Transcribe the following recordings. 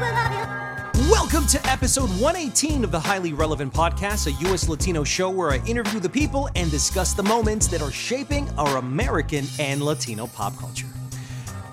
Welcome to episode 118 of the Highly Relevant Podcast, a U.S. Latino show where I interview the people and discuss the moments that are shaping our American and Latino pop culture.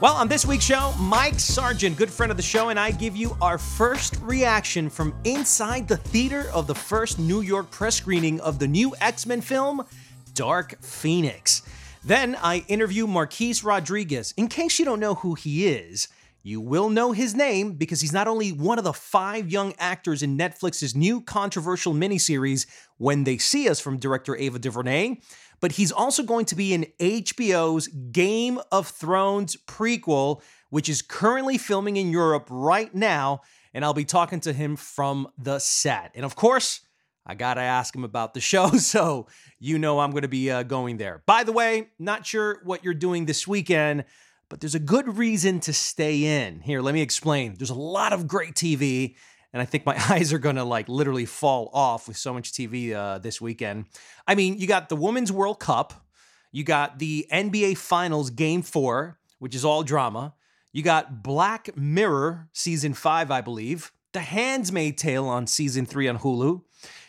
Well, on this week's show, Mike Sargent, good friend of the show, and I give you our first reaction from inside the theater of the first New York press screening of the new X Men film, Dark Phoenix. Then I interview Marquis Rodriguez. In case you don't know who he is, you will know his name because he's not only one of the five young actors in Netflix's new controversial miniseries, When They See Us from director Ava DuVernay, but he's also going to be in HBO's Game of Thrones prequel, which is currently filming in Europe right now. And I'll be talking to him from the set. And of course, I gotta ask him about the show, so you know I'm gonna be uh, going there. By the way, not sure what you're doing this weekend, but there's a good reason to stay in. Here, let me explain. There's a lot of great TV, and I think my eyes are gonna like literally fall off with so much TV uh, this weekend. I mean, you got the Women's World Cup, you got the NBA Finals Game Four, which is all drama. You got Black Mirror season five, I believe. The Handmaid's Tale on season three on Hulu.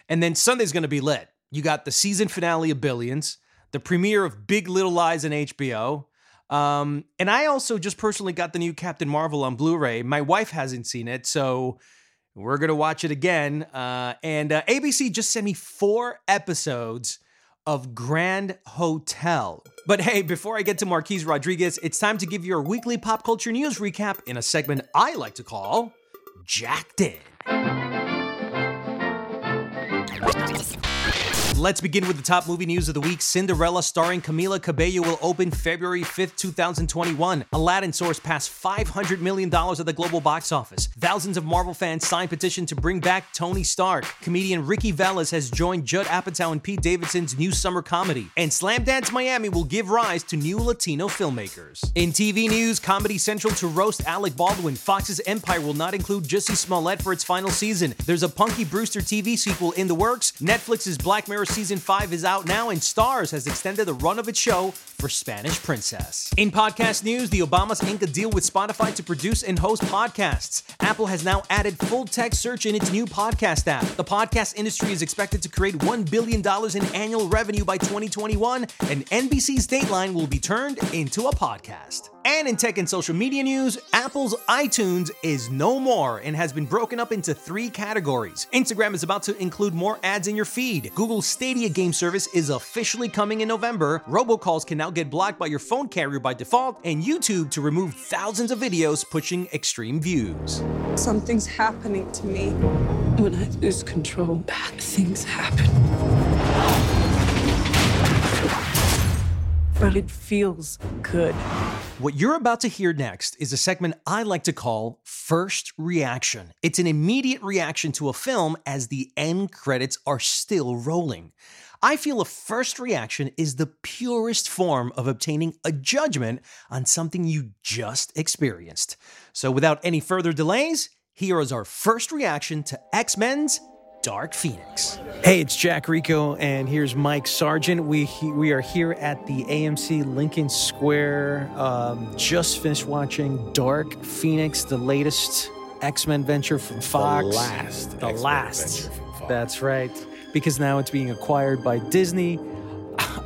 And then Sunday's to be lit. You got the season finale of Billions, the premiere of Big Little Lies on HBO. Um, and I also just personally got the new Captain Marvel on Blu ray. My wife hasn't seen it, so we're to watch it again. Uh, and uh, ABC just sent me four episodes of Grand Hotel. But hey, before I get to Marquis Rodriguez, it's time to give you a weekly pop culture news recap in a segment I like to call Jacked In. Let's begin with the top movie news of the week. Cinderella, starring Camila Cabello, will open February 5th, 2021. Aladdin sourced past $500 million at the global box office. Thousands of Marvel fans signed petition to bring back Tony Stark. Comedian Ricky Velez has joined Judd Apatow and Pete Davidson's new summer comedy. And Slamdance Miami will give rise to new Latino filmmakers. In TV news, Comedy Central to roast Alec Baldwin. Fox's Empire will not include Jussie Smollett for its final season. There's a Punky Brewster TV sequel in the works. Netflix's Black Mirror season 5 is out now, and Starz has extended the run of its show for Spanish Princess. In podcast news, the Obamas ink a deal with Spotify to produce and host podcasts. Apple has now added full text search in its new podcast app. The podcast industry is expected to create $1 billion in annual revenue by 2021, and NBC's Dateline will be turned into a podcast. And in tech and social media news, Apple's iTunes is no more and has been broken up into three categories. Instagram is about to include more ads in your feed. Google's Stadia game service is officially coming in November. Robocalls can now get blocked by your phone carrier by default, and YouTube to remove thousands of videos pushing extreme views. Something's happening to me. When I lose control, bad things happen. But it feels good. What you're about to hear next is a segment I like to call First Reaction. It's an immediate reaction to a film as the end credits are still rolling. I feel a first reaction is the purest form of obtaining a judgment on something you just experienced. So, without any further delays, here is our first reaction to X Men's Dark Phoenix. Hey, it's Jack Rico, and here's Mike Sargent. We we are here at the AMC Lincoln Square. Um, just finished watching Dark Phoenix, the latest X Men venture from Fox. The last. The X-Men last. from Fox. That's right. Because now it's being acquired by Disney.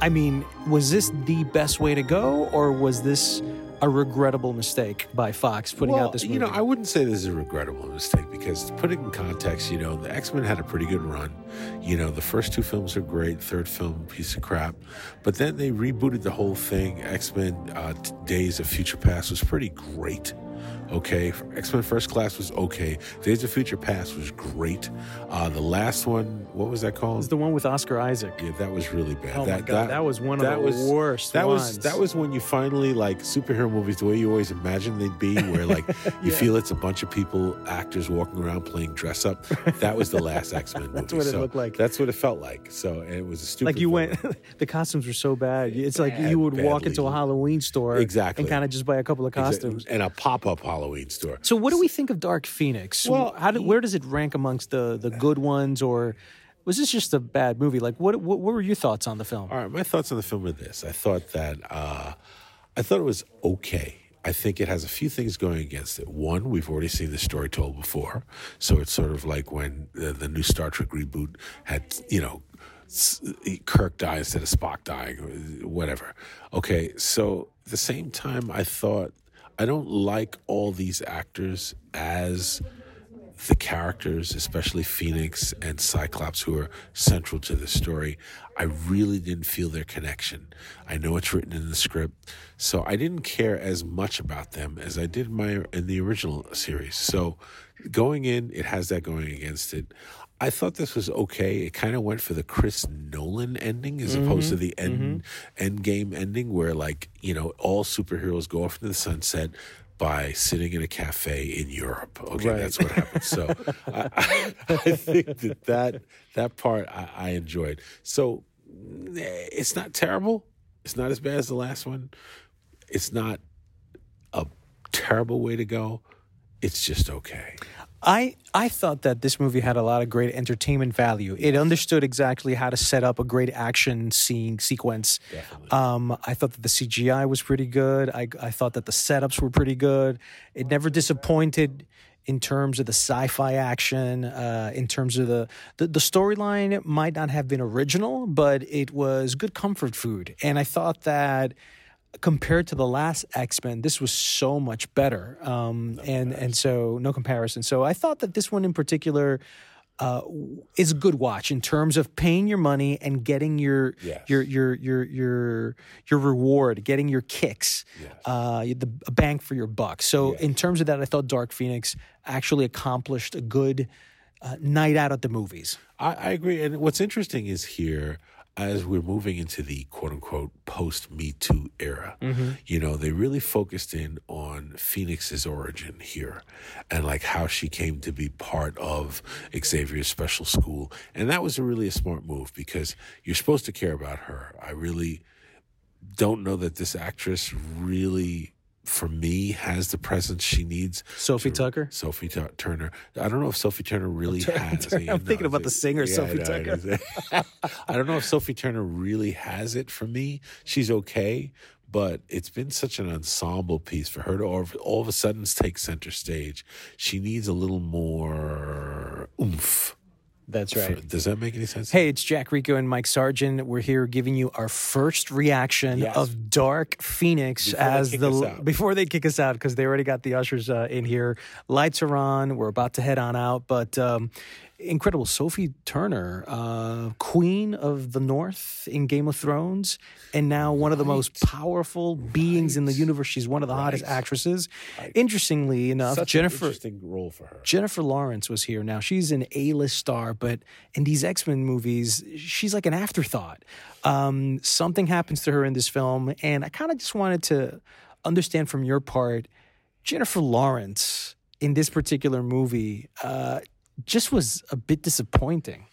I mean, was this the best way to go, or was this a regrettable mistake by Fox putting well, out this movie? You know, I wouldn't say this is a regrettable mistake because to put it in context, you know, the X Men had a pretty good run. You know, the first two films are great, third film, piece of crap. But then they rebooted the whole thing. X Men uh, Days of Future Past was pretty great. Okay, X Men First Class was okay. Days of Future Past was great. Uh, the last one, what was that called? It's the one with Oscar Isaac. Yeah, that was really bad. Oh my that, God, that was one of the worst That ones. was that was when you finally like superhero movies the way you always imagined they'd be, where like you feel it's a bunch of people, actors walking around playing dress up. That was the last X Men movie. That's what it So looked like. That's what it felt like. So it was a stupid. Like you film. went, the costumes were so bad. It's like Bad, you would walk into a Halloween store, Exactly. and kind of just buy a couple of Exactly. costumes. and a pop up Halloween store. So, what do we think of Dark Phoenix? Well, How do, where does it rank amongst the the good ones, or was this just a bad movie? Like, what what, what were your thoughts on the film? All right, my thoughts on the film are this: I thought that uh, I thought it was okay. I think it has a few things going against it. One, we've already seen the story told before, so it's sort of like when the, the new Star Trek reboot had, you know, Kirk died instead of Spock dying, or whatever. Okay, so at the same time, I thought I don't like all these actors as the characters, especially Phoenix and Cyclops, who are central to the story, I really didn't feel their connection. I know it's written in the script, so I didn't care as much about them as I did my in the original series. So going in, it has that going against it. I thought this was okay. It kind of went for the Chris Nolan ending as opposed to the end end game ending, where like you know all superheroes go off into the sunset by sitting in a cafe in Europe. Okay, Right. that's what happened. So I, I, I think that that, that part I, I enjoyed. So eh, it's not terrible. It's not as bad as the last one. It's not a terrible way to go. It's just okay. I I thought that this movie had a lot of great entertainment value. It understood exactly how to set up a great action scene sequence. Um, I thought that the CGI was pretty good. I I thought that the setups were pretty good. It never disappointed in terms of the sci-fi action. Uh, in terms of the the, the storyline, might not have been original, but it was good comfort food. And I thought that compared to the last X Men, this was so much better. Um, and and so no comparison. So I thought that this one in particular uh, is a good watch in terms of paying your money and getting your Yes. your your your your your reward, getting your kicks, uh, the a bang for your buck. So in terms of that, I thought Dark Phoenix actually accomplished a good. Uh, night out at the movies. I, I agree. And what's interesting is here, as we're moving into the quote unquote post Me Too era, mm-hmm. you know, they really focused in on Phoenix's origin here and like how she came to be part of Xavier's special school. And that was a really a smart move because you're supposed to care about her. I really don't know that this actress really. For me, has the presence she needs. Sophie to- Tucker? Sophie Tu- Turner. I don't know if Sophie Turner really has. Turner. I'm thinking about the singer, I Sophie know, Tucker. know. I don't know if Sophie Turner really has it for me. She's okay, but it's been such an ensemble piece for her to all, all of a sudden take center stage. She needs a little more oomph. That's for- does that make any sense? Hey, it's Jack Rico and Mike Sargent. We're here giving you our first reaction Yes. of Dark Phoenix Before as the before they kick us out because they already got the ushers uh, in here. Lights are on. We're about to head on out, but um, incredible Sophie Turner, uh, Queen of the North in Game of Thrones, and now one of the most powerful beings in the universe. She's one of the hottest actresses. Interestingly enough, Such Jennifer interesting role for her. Jennifer Lawrence was here. Now she's an A-list star, but in these X-Men movies, she's like an afterthought. Um, something happens to her in this film, and I kind of just wanted to understand from your part, Jennifer Lawrence in this particular movie uh, just was a bit disappointing.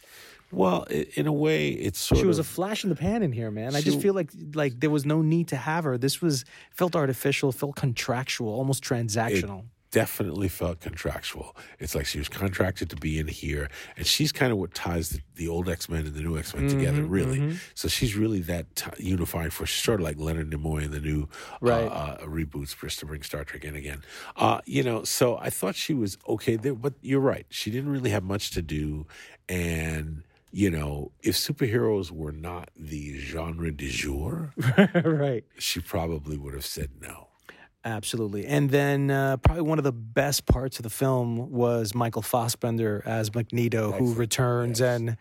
Well, in a way, it's sort She was a flash in the pan in here, man. I just feel like like there was no need to have her. This was felt artificial, felt contractual, almost transactional. Definitely felt contractual. It's like she was contracted to be in here, and she's kind of what ties the, the old X Men and the new X Men together, Mm-hmm, really. So she's really that t- unifying force. Sort of like Leonard Nimoy in the new Right. uh, uh, reboots, just to bring Star Trek in again. Uh, you know, so I thought she was okay there, but you're right. She didn't really have much to do, and. You know, if superheroes were not the genre du jour, right. she probably would have said no. Absolutely. And then uh, probably one of the best parts of the film was Michael Fassbender as Magneto, who returns. And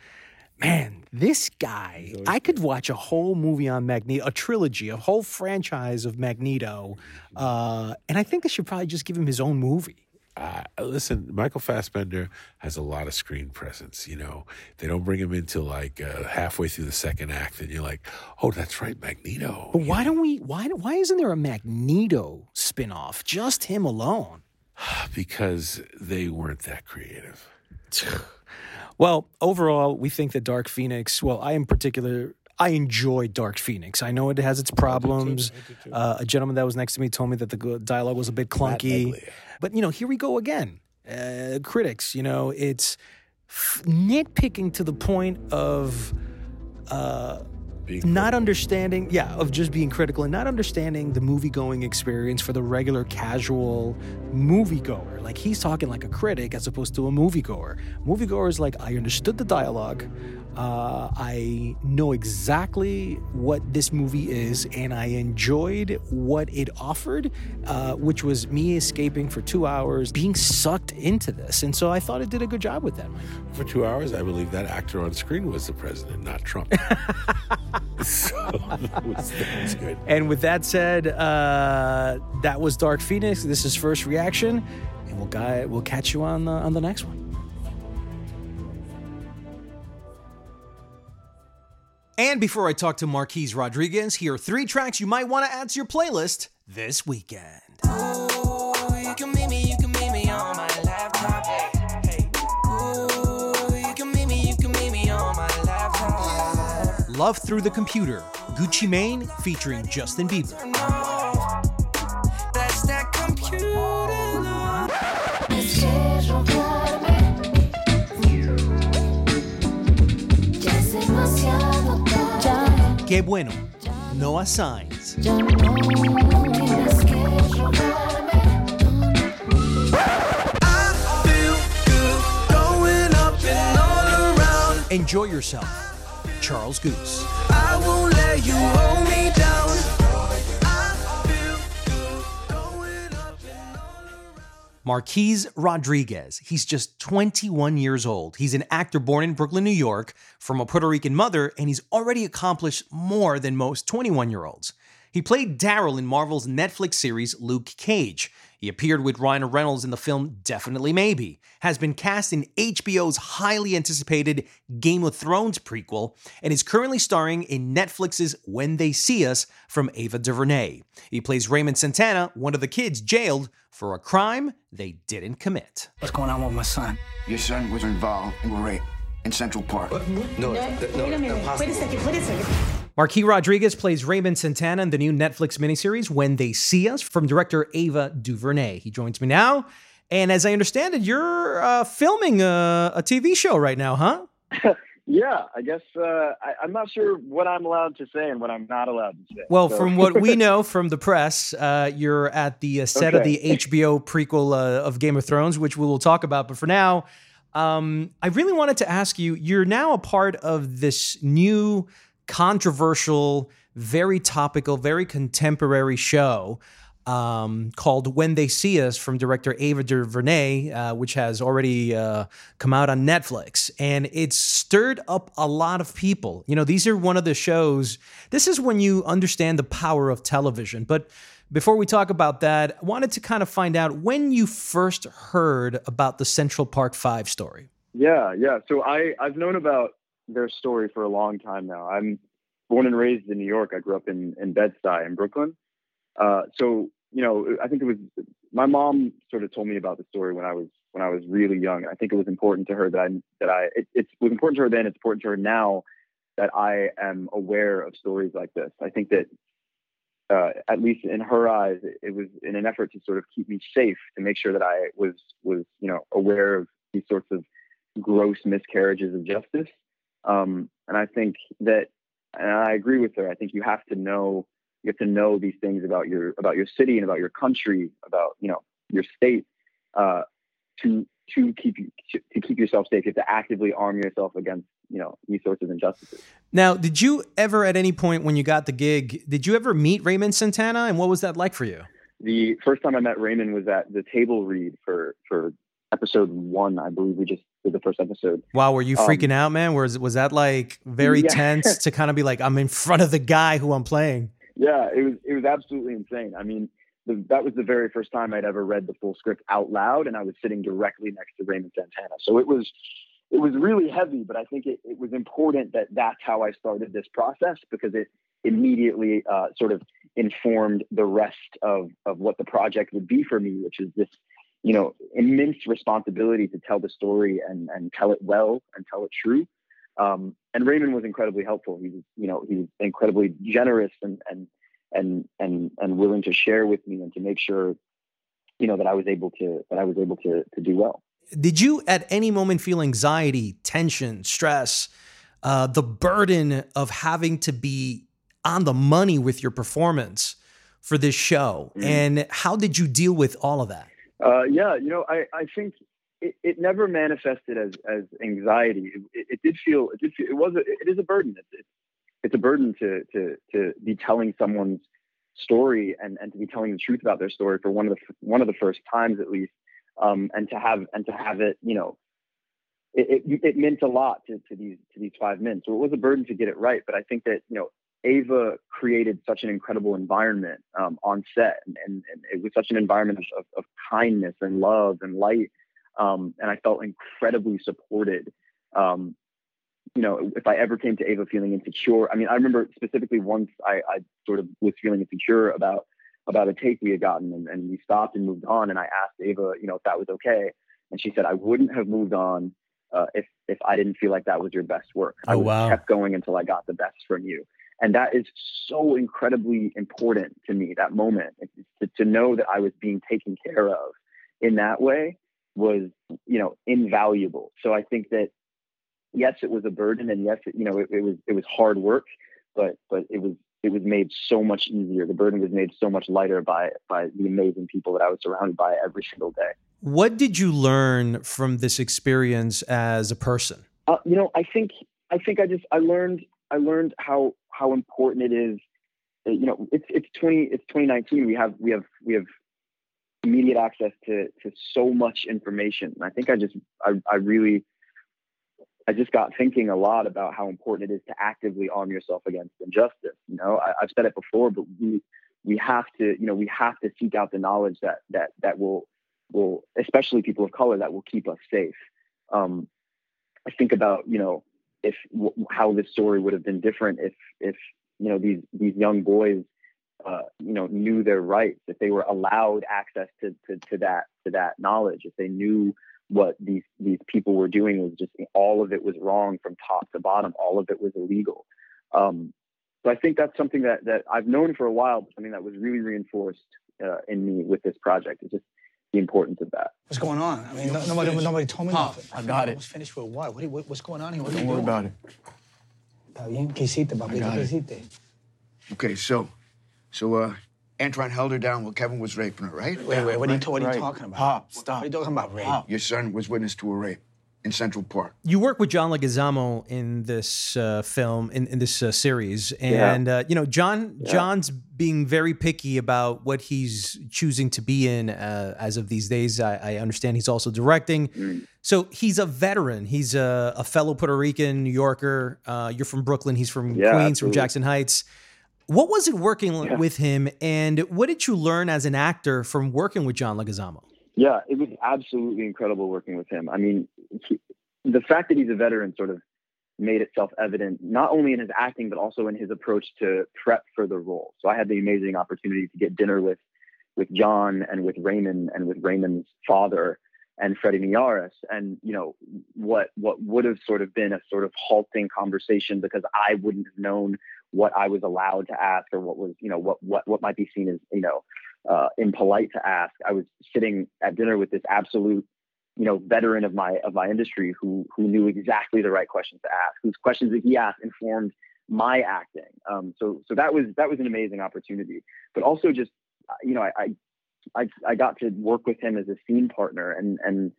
man, this guy, I could watch a whole movie on Magneto, a trilogy, a whole franchise of Magneto. Uh, and I think they should probably just give him his own movie. Uh, listen, Michael Fassbender has a lot of screen presence. You know, they don't bring him into like uh, halfway through the second act, and you're like, "Oh, that's right, Magneto." But why don't we? Why why isn't there a Magneto spinoff? Just him alone. because they weren't that creative. Well, overall, we think that Dark Phoenix. Well, I in particular. I enjoy Dark Phoenix. I know it has its problems. Uh, a gentleman that was next to me told me that the dialogue was a bit clunky. But, you know, here we go again. Uh, critics, you know, it's f- nitpicking to the point of uh, not understanding, yeah, of just being critical and not understanding the movie going experience for the regular casual moviegoer. Like he's talking like a critic as opposed to a moviegoer. Moviegoer is like, I understood the dialogue. Uh, I know exactly what this movie is, and I enjoyed what it offered, uh, which was me escaping for two hours, being sucked into this. And so I thought it did a good job with that. Mike. For two hours, I believe that actor on screen was the president, not Trump. so that was, that was good. And with that said, uh, that was Dark Phoenix. This is first reaction, and we'll guy we'll catch you on the on the next one. And before I talk to Marquis Rodriguez, here are three tracks you might want to add to your playlist this weekend. You can meet me, you can meet me on my laptop. Hey. Ooh, you can meet me, you can meet me on my laptop. Love Through the Computer, Gucci Mane featuring Justin Bieber. That's that computer love. Up and all around. Enjoy yourself, Charles Goose. Marquis Rodriguez. He's just 21 years old. He's an actor born in Brooklyn, New York, from a Puerto Rican mother, and he's already accomplished more than most 21 year olds. He played Daryl in Marvel's Netflix series Luke Cage. He appeared with Ryan Reynolds in the film Definitely Maybe, has been cast in HBO's highly anticipated Game of Thrones prequel, and is currently starring in Netflix's When They See Us from Ava DuVernay. He plays Raymond Santana, one of the kids jailed for a crime they didn't commit. What's going on with my son? Your son was involved in a rape in Central Park. No, no, Wait a minute. Wait a second. Wait a second. Marquis Rodriguez plays Raymond Santana in the new Netflix miniseries When They See Us from director Ava DuVernay. He joins me now. And as I understand it, you're uh, filming a, a TV show right now, huh? Yeah, I guess uh, I, I'm not sure what I'm allowed to say and what I'm not allowed to say. Well, So- from what we know from the press, uh, you're at the uh, set of the HBO prequel uh, of Game of Thrones, which we will talk about. But for now, um, I really wanted to ask you you're now a part of this new, controversial, very topical, very contemporary show. Um, called When They See Us from director Ava DuVernay, uh, which has already uh, come out on Netflix. And it's stirred up a lot of people. You know, these are one of the shows, this is when you understand the power of television. But before we talk about that, I wanted to kind of find out when you first heard about the Central Park 5 story. Yeah, yeah. So I I've known about their story for a long time now. I'm born and raised in New York. I grew up in in Bed Stuy in Brooklyn. Uh, so you know, I think it was my mom sort of told me about the story when I was when I was really young. I think it was important to her that I that I it, it was important to her then. It's important to her now that I am aware of stories like this. I think that uh, at least in her eyes, it was in an effort to sort of keep me safe to make sure that I was was you know aware of these sorts of gross miscarriages of justice. Um, and I think that, and I agree with her. I think you have to know you have to know these things about your about your city and about your country, about you know your state, uh, to to keep you to, to keep yourself safe. You have to actively arm yourself against you know these sorts of injustices. Now, did you ever at any point when you got the gig, did you ever meet Raymond Santana and what was that like for you? the first time I met Raymond was at the table read for for episode one. I believe we just did the first episode. Wow, were you Um, freaking out, man? Was was that like very Yeah. tense to kind of be like, I'm in front of the guy who I'm playing? Yeah, it was it was absolutely insane. I mean, the, that was the very first time I'd ever read the full script out loud, and I was sitting directly next to Raymond Santana. So it was it was really heavy, but I think it, it was important that that's how I started this process because it immediately uh, sort of informed the rest of of what the project would be for me, which is this you know immense responsibility to tell the story and and tell it well and tell it true. Um, and Raymond was incredibly helpful. He was, you know, he was incredibly generous and and and and and willing to share with me and to make sure, you know, that I was able to that I was able to to do well. Did you at any moment feel anxiety, tension, stress, uh, the burden of having to be on the money with your performance for this show? Mm. And how did you deal with all of that? Uh, yeah, you know, I, I think it, it never manifested as as anxiety. It, it, it did feel it did feel, it was a, it is a burden. It's, it's it's a burden to to to be telling someone's story and and to be telling the truth about their story for one of the one of the first times at least. Um, and to have and to have it, you know, it, it, it meant a lot to, to these to these five men. So it was a burden to get it right. But I think that you know Ava created such an incredible environment um, on set, and, and, and it was such an environment of, of kindness and love and light, um, and I felt incredibly supported. Um, you know, if I ever came to Ava feeling insecure, I mean, I remember specifically once I, I sort of was feeling insecure about about a take we had gotten, and, and we stopped and moved on, and I asked Ava, you know, if that was okay, and she said I wouldn't have moved on uh, if if I didn't feel like that was your best work. I Oh, would wow. kept going until I got the best from you. And that is so incredibly important to me. That moment to, to know that I was being taken care of in that way was, you know, invaluable. So I think that yes, it was a burden, and yes, it, you know, it, it was it was hard work, but but it was it was made so much easier. The burden was made so much lighter by by the amazing people that I was surrounded by every single day. What did you learn from this experience as a person? Uh, you know, I think I think I just I learned I learned how how important it is. uh, You know, it's it's twenty it's twenty nineteen. We have we have we have immediate access to to so much information. And I think I just I I really I just got thinking a lot about how important it is to actively arm yourself against injustice. You know, I, I've said it before, but we we have to you know we have to seek out the knowledge that that that will will especially people of color that will keep us safe. Um, I think about you know if how this story would have been different if if you know these these young boys uh, you know knew their rights if they were allowed access to, to to that to that knowledge if they knew what these these people were doing was just all of it was wrong from top to bottom all of it was illegal. Um, so I think that's something that that I've known for a while but something that was really reinforced uh, in me with this project. Is just the importance of that What's going on? I mean, no, nobody, nobody told me Pop, nothing. I got I it. was finished for what? What, what? What's going on here? What are Don't you worry doing? about it. Está bien. ¿Qué hiciste, papito? ¿Qué it. hiciste? Okay, so, so, uh, Antron held her down while Kevin was raping her, right? Wait, wait. What are you, what are you Right. talking about? Pop, What are you talking about, rape? Pop. Your son was witness to a rape in Central Park. You work with John Leguizamo in this uh, film, in, in this uh, series, and uh, you know John. John's being very picky about what he's choosing to be in uh, as of these days. I, I understand he's also directing, so he's a veteran. He's a, a fellow Puerto Rican, New Yorker. Uh, you're from Brooklyn. He's from Yeah, Queens, from. Jackson Heights. What was it working Yeah. with him, and what did you learn as an actor from working with John Leguizamo? Yeah, it was absolutely incredible working with him. I mean, he, the fact that he's a veteran sort of made itself evident not only in his acting but also in his approach to prep for the role. So I had the amazing opportunity to get dinner with with John and with Raymond and with Raymond's father and Freddy Miyares. And you know what what would have sort of been a sort of halting conversation because I wouldn't have known what I was allowed to ask or what was you know what what what might be seen as you know uh, impolite to ask. I was sitting at dinner with this absolute, you know, veteran of my of my industry who who knew exactly the right questions to ask, whose questions that he asked informed my acting. Um, so so that was that was an amazing opportunity. But also just you know I I I, I got to work with him as a scene partner and and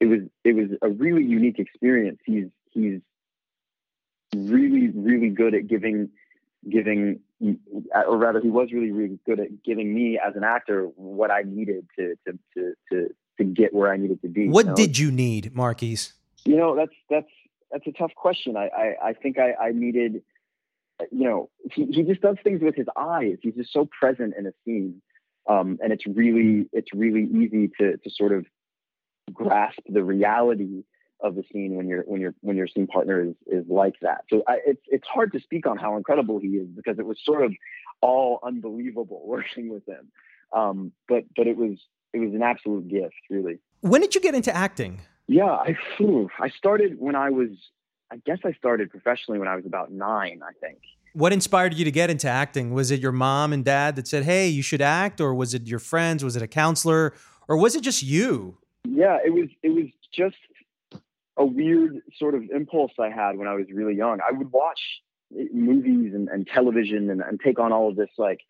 it was it was a really unique experience. He's he's really really good at giving giving, or rather, he was really, really good at giving me as an actor what I needed to to to to, to get where I needed to be. What you know? did you need, Marquis? You know, that's that's that's a tough question. I I, I think I, I needed, you know, he, he just does things with his eyes. He's just so present in a scene, um, and it's really it's really easy to to sort of grasp the reality of the scene when your when your when your scene partner is is like that. So I, it's it's hard to speak on how incredible he is because it was sort of all unbelievable working with him. Um, but but it was it was an absolute gift, really. When did you get into acting? Yeah, I phew, I started when I was I guess I started professionally when I was about nine, I think. What inspired you to get into acting? Was it your mom and dad that said, "Hey, you should act," or was it your friends? Was it a counselor, or was it just you? Yeah, it was it was just a weird sort of impulse I had when I was really young. I would watch movies and, and television and, and take on all of this like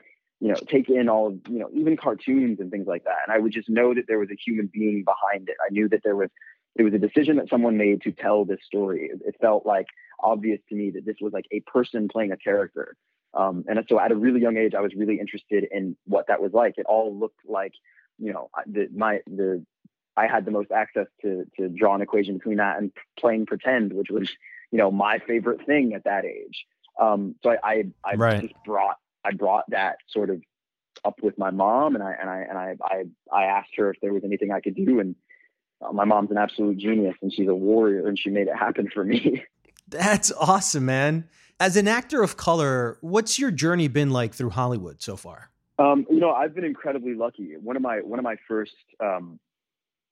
you know, take in all of, you know, even cartoons and things like that. And I would just know that there was a human being behind it. I knew that there was, it was a decision that someone made to tell this story. It, felt like obvious to me that this was like a person playing a character. Um, and so at a really young age, I was really interested in what that was like. It all looked like, you know, the, my, the, I had the most access to, to draw an equation between that and playing pretend, which was, you know, my favorite thing at that age. Um, so I, I, I Right. just brought I brought that sort of up with my mom, and I and I and I I, I asked her if there was anything I could do, and uh, my mom's an absolute genius, and she's a warrior, and she made it happen for me. That's awesome, man. As an actor of color, what's your journey been like through Hollywood so far? Um, you know, I've been incredibly lucky. One of my one of my first um,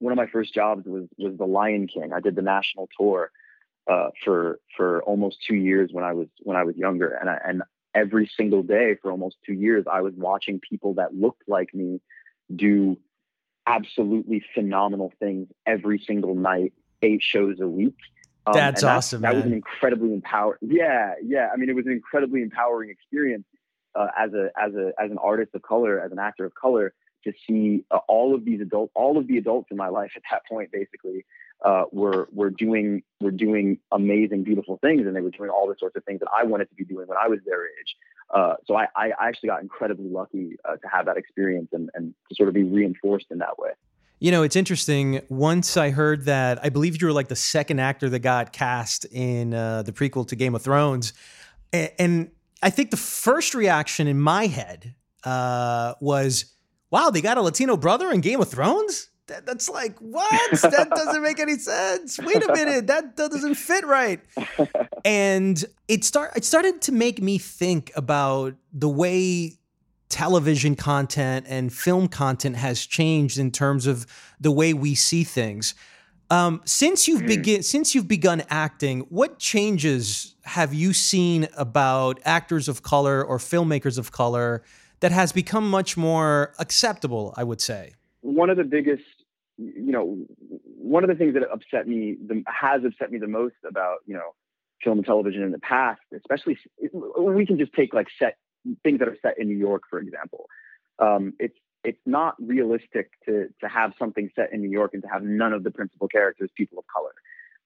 one of my first jobs was was The Lion King. I did the national tour uh, for for almost two years when I was when I was younger, and I, and every single day for almost two years, I was watching people that looked like me do absolutely phenomenal things every single night, eight shows a week. Um, That's that- awesome, That was an incredibly empowering. Yeah, yeah. I mean, it was an incredibly empowering experience uh, as a as a as an artist of color, as an actor of color, to see uh, all of these adults, all of the adults in my life at that point, basically, uh, were were doing were doing amazing, beautiful things, and they were doing all the sorts of things that I wanted to be doing when I was their age. Uh, so I, I actually got incredibly lucky uh, to have that experience and, and to sort of be reinforced in that way. You know, it's interesting. Once I heard that, I believe you were like the second actor that got cast in uh, the prequel to Game of Thrones. A- And I think the first reaction in my head uh, was, wow, they got a Latino brother in Game of Thrones? That, that's like, what? that doesn't make any sense. Wait a minute. That, that doesn't fit right. And it, start, it started to make me think about the way television content and film content has changed in terms of the way we see things. Um, since you've begin since you've begun acting, what changes have you seen about actors of color or filmmakers of color that has become much more acceptable? I would say. one of the biggest, you know, one of the things that upset me, the, has upset me the most about, you know, film and television in the past, especially we can just take like set things that are set in New York, for example. Um, it's it's not realistic to to have something set in New York and to have none of the principal characters people of color.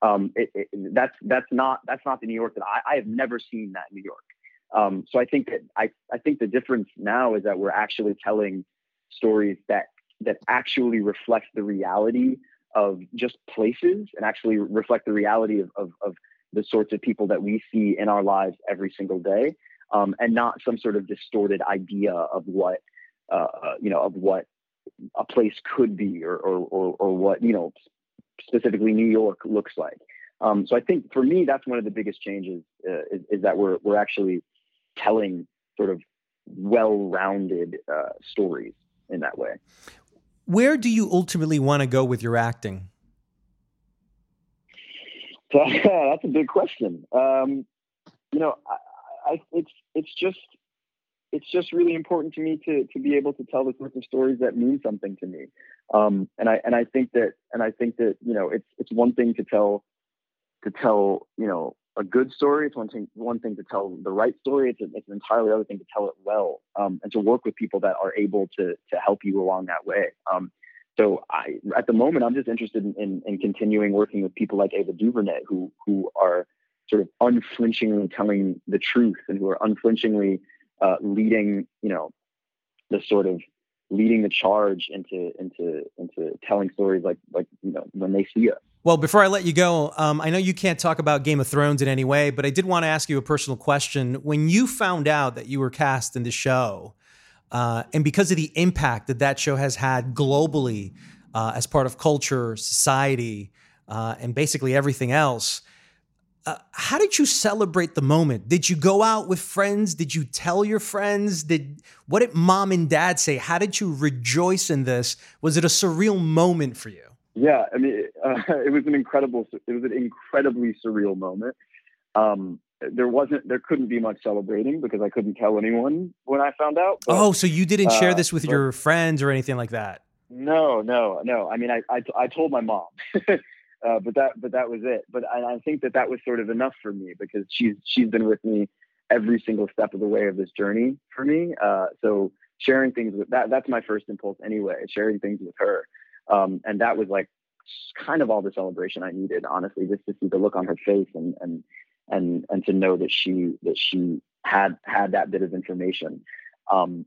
Um, it, it, that's that's not that's not the New York that I, I have never seen that New York. Um, so I think that I I think the difference now is that we're actually telling stories that that actually reflect the reality of just places and actually reflect the reality of, of, of the sorts of people that we see in our lives every single day um, and not some sort of distorted idea of what uh, you know of what a place could be or, or, or, or what you know specifically New York looks like. Um, so I think for me that's one of the biggest changes uh, is, is that we're we're actually telling sort of well-rounded uh, stories in that way. Where do you ultimately want to go with your acting? That's a big question. Um, you know, I, I, it's it's just it's just really important to me to to be able to tell the sorts of stories that mean something to me. Um, and I and I think that and I think that you know it's it's one thing to tell to tell you know a good story. It's one thing one thing to tell the right story. It's, a, it's an entirely other thing to tell it well um, and to work with people that are able to to help you along that way. Um, so I, at the moment, I'm just interested in, in, in continuing working with people like Ava DuVernay, who who are sort of unflinchingly telling the truth and who are unflinchingly uh, leading, you know, the sort of leading the charge into into into telling stories like like you know when they see us. Well, before I let you go, um, I know you can't talk about Game of Thrones in any way, but I did want to ask you a personal question. When you found out that you were cast in the show, uh, and because of the impact that that show has had globally uh, as part of culture, society, uh, and basically everything else, uh, how did you celebrate the moment? Did you go out with friends? Did you tell your friends? Did what did mom and dad say? How did you rejoice in this? Was it a surreal moment for you? Yeah, I mean, uh, it was an incredible, it was an incredibly surreal moment. Um, there wasn't, there couldn't be much celebrating because I couldn't tell anyone when I found out. but, oh, so you didn't share uh, this with but- your friends or anything like that? No, no, no. I mean, I, I, I told my mom, uh, but that, but that was it. But I, I think that that was sort of enough for me because she's, she's been with me every single step of the way of this journey for me. Uh, so sharing things with that, that's my first impulse anyway, sharing things with her. Um, and that was like kind of all the celebration I needed, honestly, just to see the look on her face and, and, and, and to know that she, that she had, had that bit of information. Um,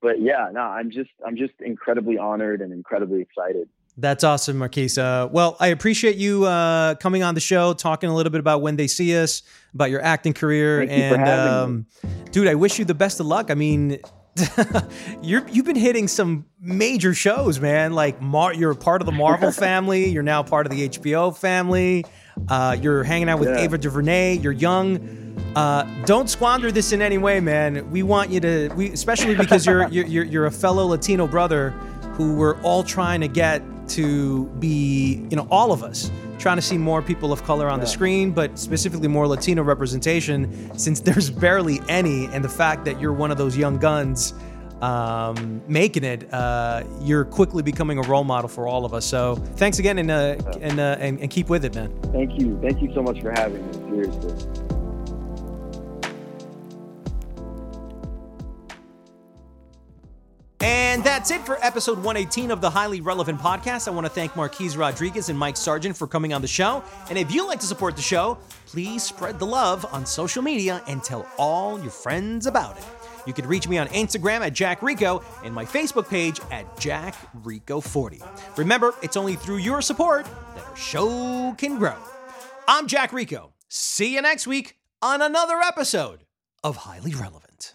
but yeah, no, I'm just, I'm just incredibly honored and incredibly excited. That's awesome, Marquis. Uh, well, I appreciate you uh, coming on the show, talking a little bit about when they see us, about your acting career, Thank you and um, dude, I wish you the best of luck. I mean, you're you've been hitting some major shows, man. Like Mar- you're a part of the Marvel family. You're now part of the HBO family. Uh, you're hanging out with Yeah. Ava DuVernay. You're young. Uh, don't squander this in any way, man. We want you to, we, especially because you're, you're you're you're a fellow Latino brother who we're all trying to get to be, you know, all of us trying to see more people of color on the screen, but specifically more Latino representation, since there's barely any, and the fact that you're one of those young guns um, making it, uh, you're quickly becoming a role model for all of us. So thanks again, and uh, and, uh, and and keep with it, man. Thank you. Thank you so much for having me. Seriously. And that's it for episode 118 of the Highly Relevant Podcast. I want to thank Marquis Rodriguez and Mike Sargent for coming on the show. And if you'd like to support the show, please spread the love on social media and tell all your friends about it. You can reach me on Instagram at Jack Rico and my Facebook page at Jack Rico 40. Remember, it's only through your support that our show can grow. I'm Jack Rico. See you next week on another episode of Highly Relevant.